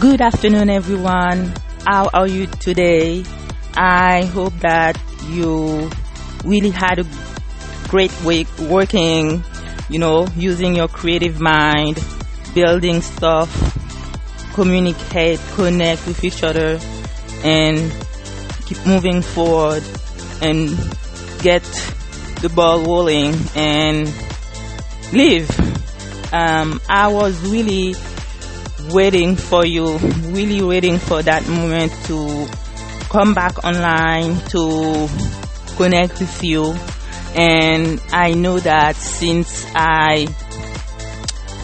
Good afternoon, everyone. How are you today? I hope that you really had a great week working, you know, using your creative mind, building stuff, communicate, connect with each other, and keep moving forward and get the ball rolling and live. Um, I was really waiting for you, really waiting for that moment to come back online to connect with you. And I know that since I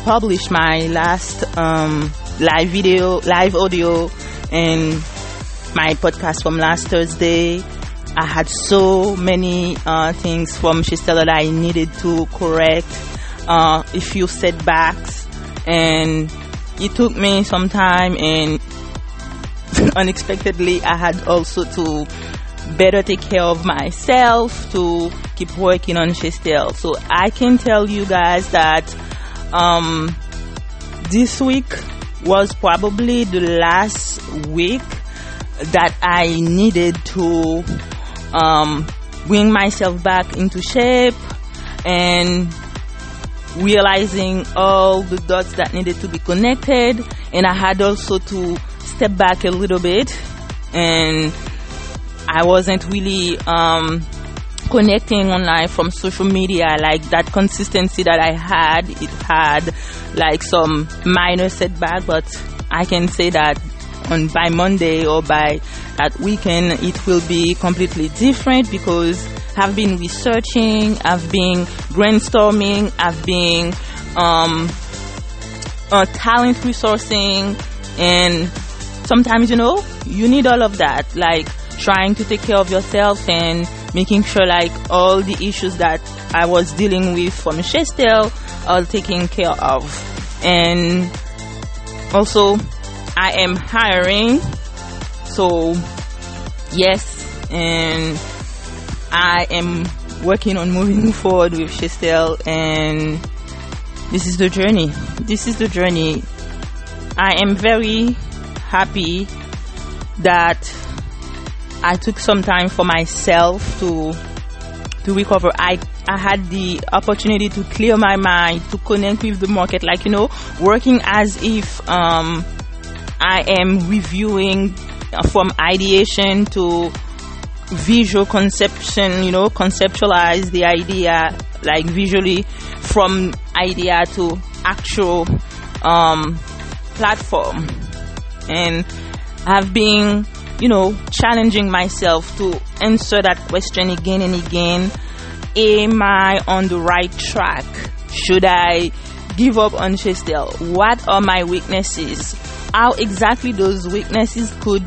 published my last um, live video, live audio, and my podcast from last Thursday, I had so many uh, things from Shistella that I needed to correct, uh, a few setbacks, and it took me some time and unexpectedly I had also to better take care of myself to keep working on Shestel. So I can tell you guys that um, this week was probably the last week that I needed to um, bring myself back into shape and realizing all the dots that needed to be connected. And I had also to step back a little bit. And I wasn't really um, connecting online from social media. Like that consistency that I had it had like some minor setback but I can say that on by Monday or by that weekend it will be completely different because I've been researching, I've been brainstorming, I've been um, uh, talent resourcing, and sometimes you know you need all of that, like trying to take care of yourself and making sure like all the issues that I was dealing with from Shestel are taken care of, and also I am hiring, so yes, and I am working on moving forward with Shestel and this is the journey. This is the journey. I am very happy that I took some time for myself to to recover. I I had the opportunity to clear my mind, to connect with the market, like you know, working as if um, I am reviewing from ideation to visual conception, you know, conceptualize the idea like visually from idea to actual um, platform. And I've been, you know, challenging myself to answer that question again and again. Am I on the right track? Should I give up on Shestel? What are my weaknesses? How exactly those weaknesses could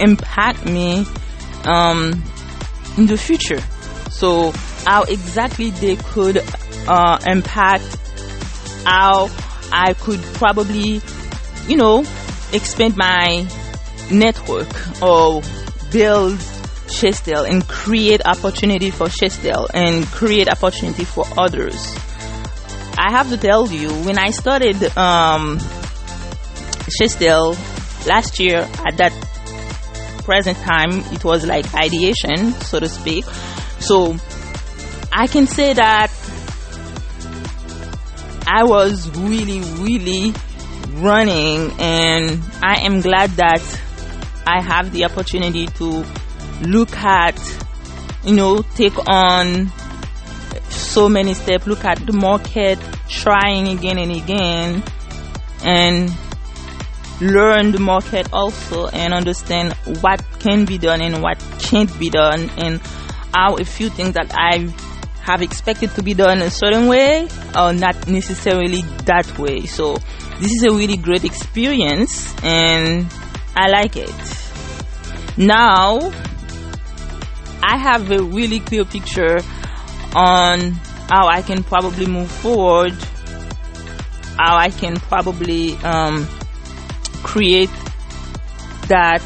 impact me um, in the future. So how exactly they could uh, impact how I could probably, you know, expand my network or build Shestel and create opportunity for Shestel and create opportunity for others. I have to tell you, when I started um, Shestel last year at that present time, it was like ideation, so to speak. So I can say that I was really, really running, and I am glad that I have the opportunity to look at, you know, take on so many steps, look at the market, trying again and again, and learn the market also and understand what can be done and what can't be done and how a few things that I have expected to be done a certain way are not necessarily that way. So this is a really great experience and I like it. Now I have a really clear picture on how I can probably move forward, how I can probably um, create that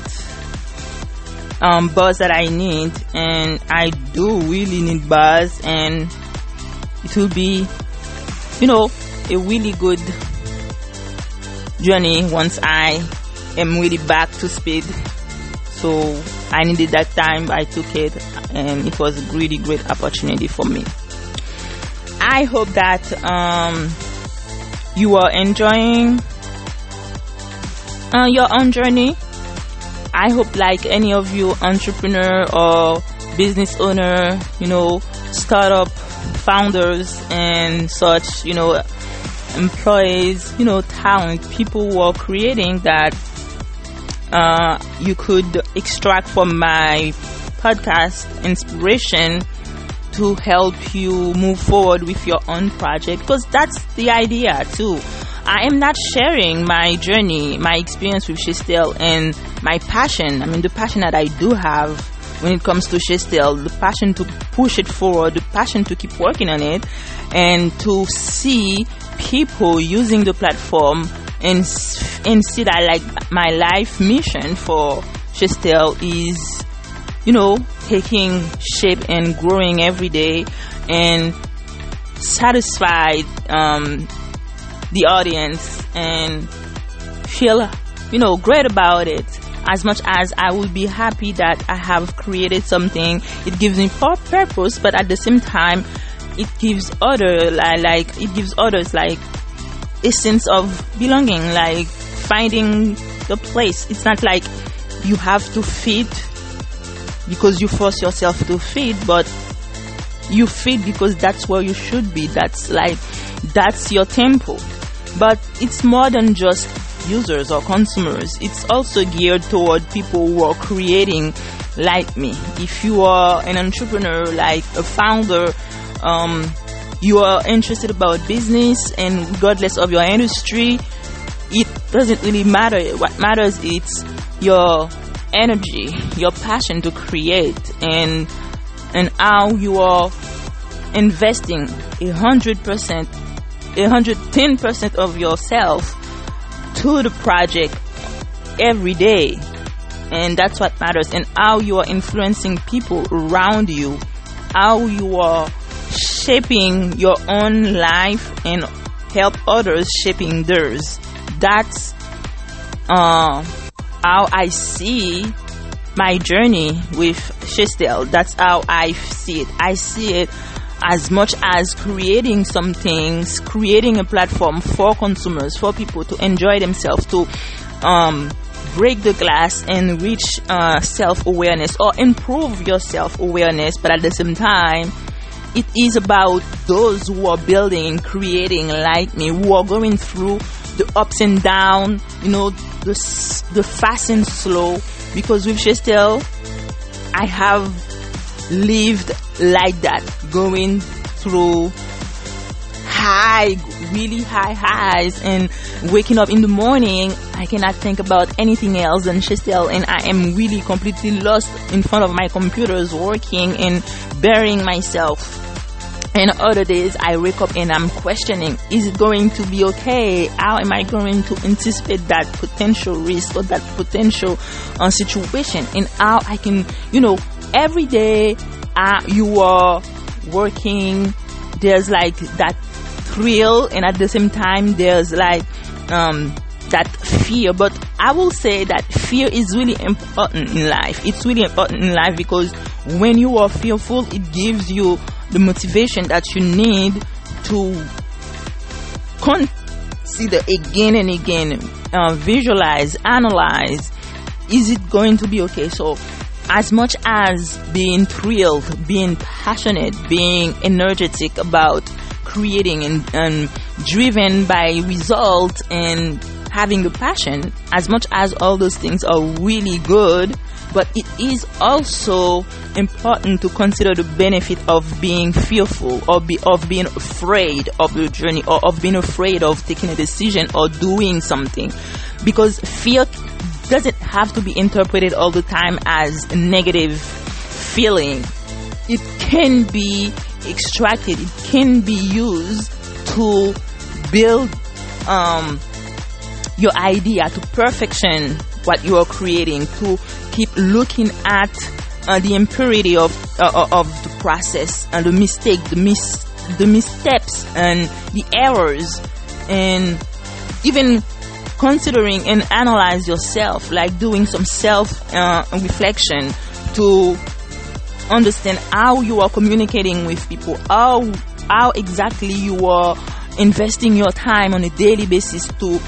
um, buzz that I need, and I do really need buzz, and it will be, you know, a really good journey once I am really back to speed. So I needed that time. I took it, and it was a really great opportunity for me. I hope that um, you are enjoying uh, your own journey. I hope, like any of you entrepreneur or business owner, you know, startup founders and such, you know, employees, you know, talent, people who are creating that uh, you could extract from my podcast inspiration to help you move forward with your own project because that's the idea too. I am not sharing my journey, my experience with Shestel and my passion. I mean, the passion that I do have when it comes to Shestel, the passion to push it forward, the passion to keep working on it, and to see people using the platform and, and see that like my life mission for Shistel is, you know, taking shape and growing every day and satisfied um, the audience and feel, you know, great about it. As much as I would be happy that I have created something, it gives me purpose, but at the same time, it gives other like, it gives others like a sense of belonging, like finding the place. It's not like you have to feed because you force yourself to feed, but you feed because that's where you should be. That's like, that's your tempo. But it's more than just users or consumers. It's also geared toward people who are creating like me. If you are an entrepreneur, like a founder, um, you are interested about business and regardless of your industry, it doesn't really matter. What matters is your energy, your passion to create and and how you are investing a hundred percent, a hundred ten percent of yourself to the project every day. And that's what matters. And how you are influencing people around you, how you are shaping your own life and help others shaping theirs. That's uh, how I see my journey with Shestel. That's how I see it. I see it as much as creating some things, creating a platform for consumers, for people to enjoy themselves, to um, break the glass and reach uh, self awareness or improve your self awareness, but at the same time, it is about those who are building and creating like me, who are going through the ups and downs, you know, the, the fast and slow. Because with Shestel, I have lived like that, going through high, really high highs and waking up in the morning, I cannot think about anything else than Shestel and I am really completely lost in front of my computers working and burying myself. And other days I wake up and I'm questioning, is it going to be okay? How am I going to anticipate that potential risk or that potential uh, situation and how I can, you know, every day uh, you are working, there's like that thrill and at the same time there's like, um, that fear, but I will say that fear is really important in life. It's really important in life because when you are fearful, it gives you the motivation that you need to consider again and again, uh, visualize, analyze. Is it going to be okay? So, as much as being thrilled, being passionate, being energetic about creating and, and driven by results and having the passion, as much as all those things are really good, but it is also important to consider the benefit of being fearful or be, of being afraid of the journey or of being afraid of taking a decision or doing something. Because fear doesn't have to be interpreted all the time as a negative feeling? It can be extracted it can be used to build um, your idea to perfection what you are creating to keep looking at uh, the impurity of uh, of the process and the mistake the mis the missteps and the errors and even considering and analyze yourself, like doing some self uh, reflection to understand how you are communicating with people, how how exactly you are investing your time on a daily basis to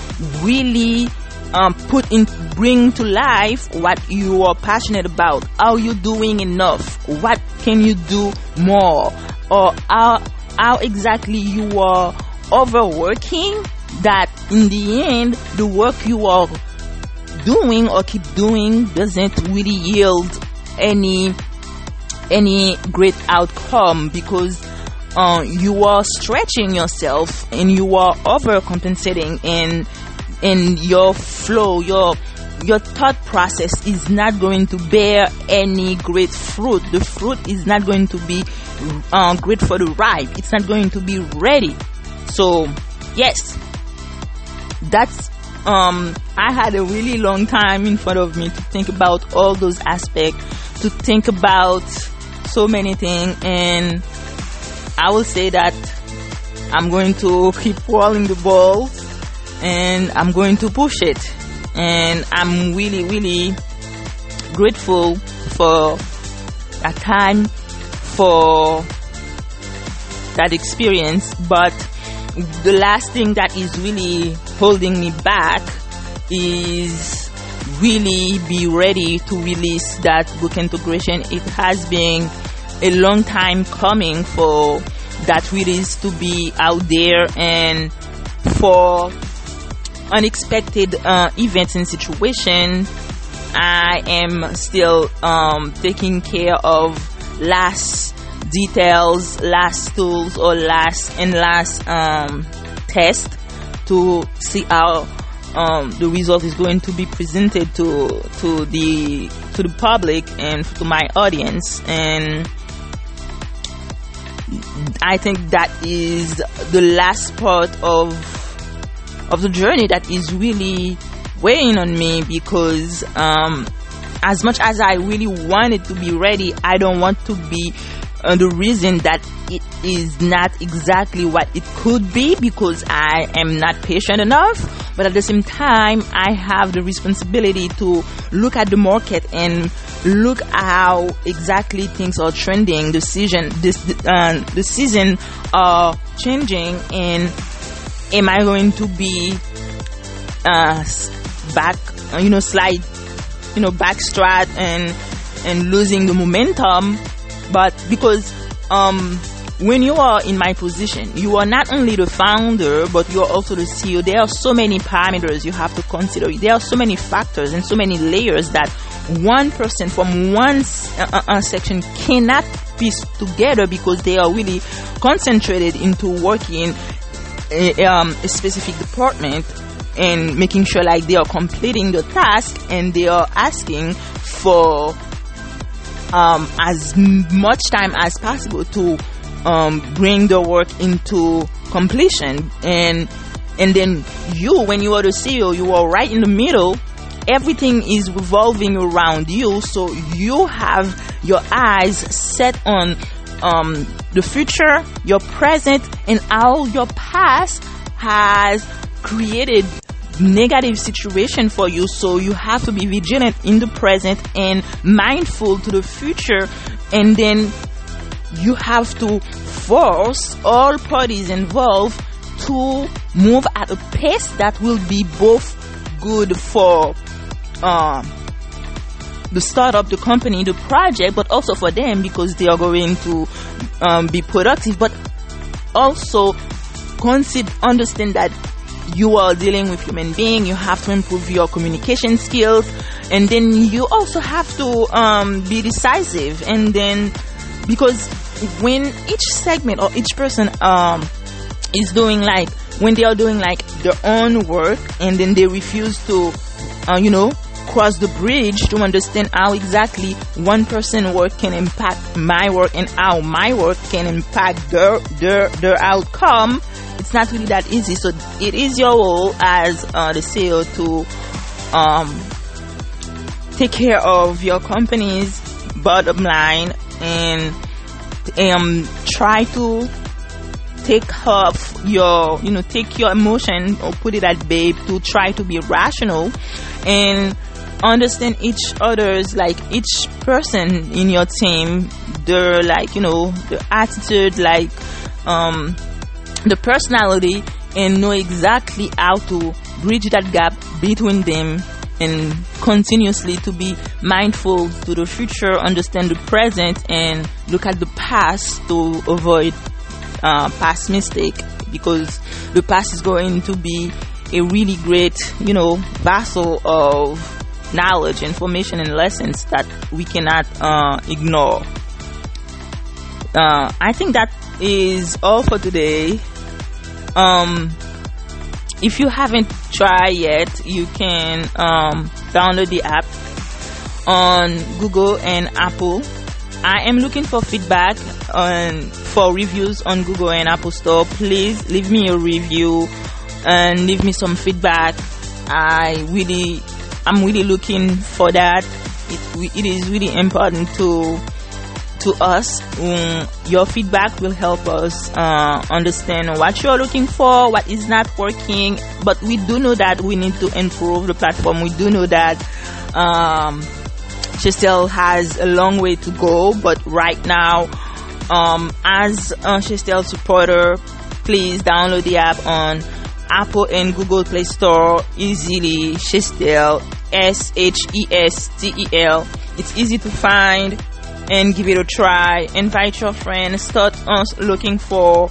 really um, put in bring to life what you are passionate about. Are you doing enough? What can you do more? Or how how exactly you are overworking that in the end the work you are doing or keep doing doesn't really yield any any great outcome because uh, you are stretching yourself and you are overcompensating and and your flow your your thought process is not going to bear any great fruit. The fruit is not going to be uh, great for the ripe. It's not going to be ready. So yes that's um i had a really long time in front of me to think about all those aspects to think about so many things and I will say that I'm going to keep rolling the ball and I'm going to push it. And I'm really, really grateful for that time, for that experience. But the last thing that is really holding me back is really be ready to release that book integration. It has been a long time coming for that release to be out there and for unexpected uh, events and situation i am still um, taking care of last details last tools or last and last um, test to see how um, the result is going to be presented to to the to the public and to my audience. And I think that is the last part of of the journey that is really weighing on me because um, as much as I really wanted to be ready, I don't want to be uh, the reason that it is not exactly what it could be because I am not patient enough. But at the same time, I have the responsibility to look at the market and look how exactly things are trending. The season, this, uh, the season are changing, and am I going to be uh, back? You know, slide, you know, backstrat and and losing the momentum but because um, when you are in my position, you are not only the founder, but you are also the CEO. There are so many parameters you have to consider. There are so many factors and so many layers that one person from one uh, uh, uh, section cannot piece together because they are really concentrated into working a, um, a specific department and making sure like they are completing the task and they are asking for um, as much time as possible to um, bring the work into completion. And and then you when you are the CEO you are right in the middle. Everything is revolving around you. So you have your eyes set on um, the future your present and how your past has created negative situation for you so you have to be vigilant in the present and mindful to the future and then you have to force all parties involved to move at a pace that will be both good for uh, the startup, the company, the project, but also for them because they are going to um, be productive. But also consider understand that you are dealing with human being you have to improve your communication skills and then you also have to um, be decisive. And then because when each segment or each person um, is doing like when they are doing like their own work and then they refuse to uh, you know cross the bridge to understand how exactly one person work can impact my work and how my work can impact their their their outcome it's not really that easy. So it is your role as uh, the CEO to um, take care of your company's bottom line and um, try to take off your, you know, take your emotion or put it at bay to try to be rational and understand each other's like each person in your team their like you know the attitude like um the personality and know exactly how to bridge that gap between them and continuously to be mindful to the future, understand the present, and look at the past to avoid uh, past mistake because the past is going to be a really great, you know, vessel of knowledge, information, and lessons that we cannot uh, ignore. Uh, I think that is all for today. Um, if you haven't tried yet, you can um, download the app on Google and Apple. I am looking for feedback on for reviews on Google and Apple Store. Please leave me a review and leave me some feedback. I really, I'm really looking for that. It, it is really important to to us. Um, your feedback will help us uh, understand what you're looking for, what is not working. But we do know that we need to improve the platform. We do know that um, Shestel has a long way to go. But right now, um, as a Shestel supporter, please download the app on Apple and Google Play Store easily. Shestel, S H E S T E L. It's easy to find and give it a try. Invite your friends. Start looking for, uh,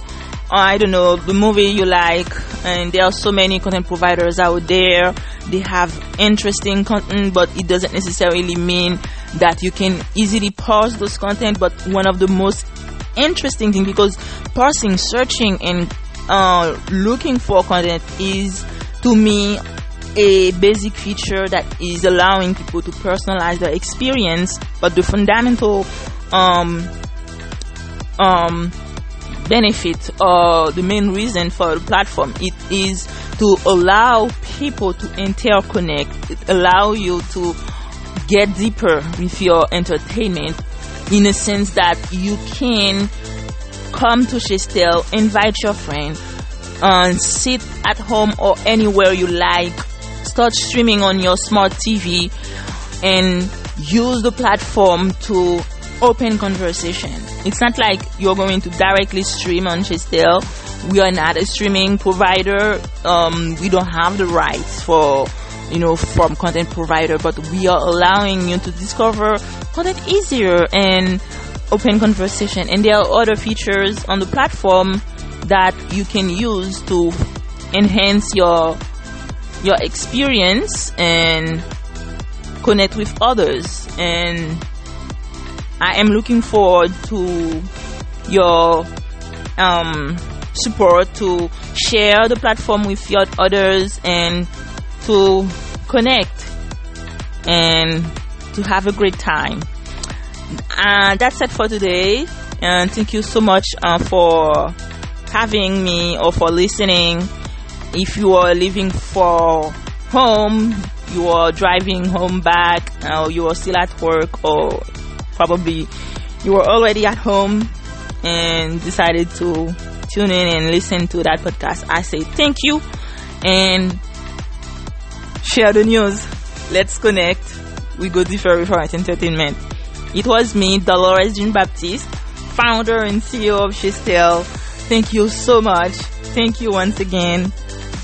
I don't know, the movie you like. And there are so many content providers out there. They have interesting content, but it doesn't necessarily mean that you can easily pause those content. But one of the most interesting thing because parsing, searching, and uh, looking for content is to me a basic feature that is allowing people to personalize their experience, but the fundamental um, um, benefit or the main reason for the platform it is to allow people to interconnect, it allow you to get deeper with your entertainment in a sense that you can come to Shestel, invite your friend, and sit at home or anywhere you like start streaming on your smart TV and use the platform to open conversation. It's not like you're going to directly stream on Shestel. We are not a streaming provider. Um, we don't have the rights for, you know, from content provider, but we are allowing you to discover content easier and open conversation. And there are other features on the platform that you can use to enhance your your experience and connect with others. And I am looking forward to your um, support to share the platform with your others and to connect and to have a great time. And that's it for today. And thank you so much uh, for having me or for listening if you are leaving for home, you are driving home back, or you are still at work, or probably you were already at home and decided to tune in and listen to that podcast, I say thank you and share the news. Let's connect. We go with our entertainment. It was me, Dolores Jean Baptiste, founder and CEO of Shestel. Thank you so much. Thank you once again.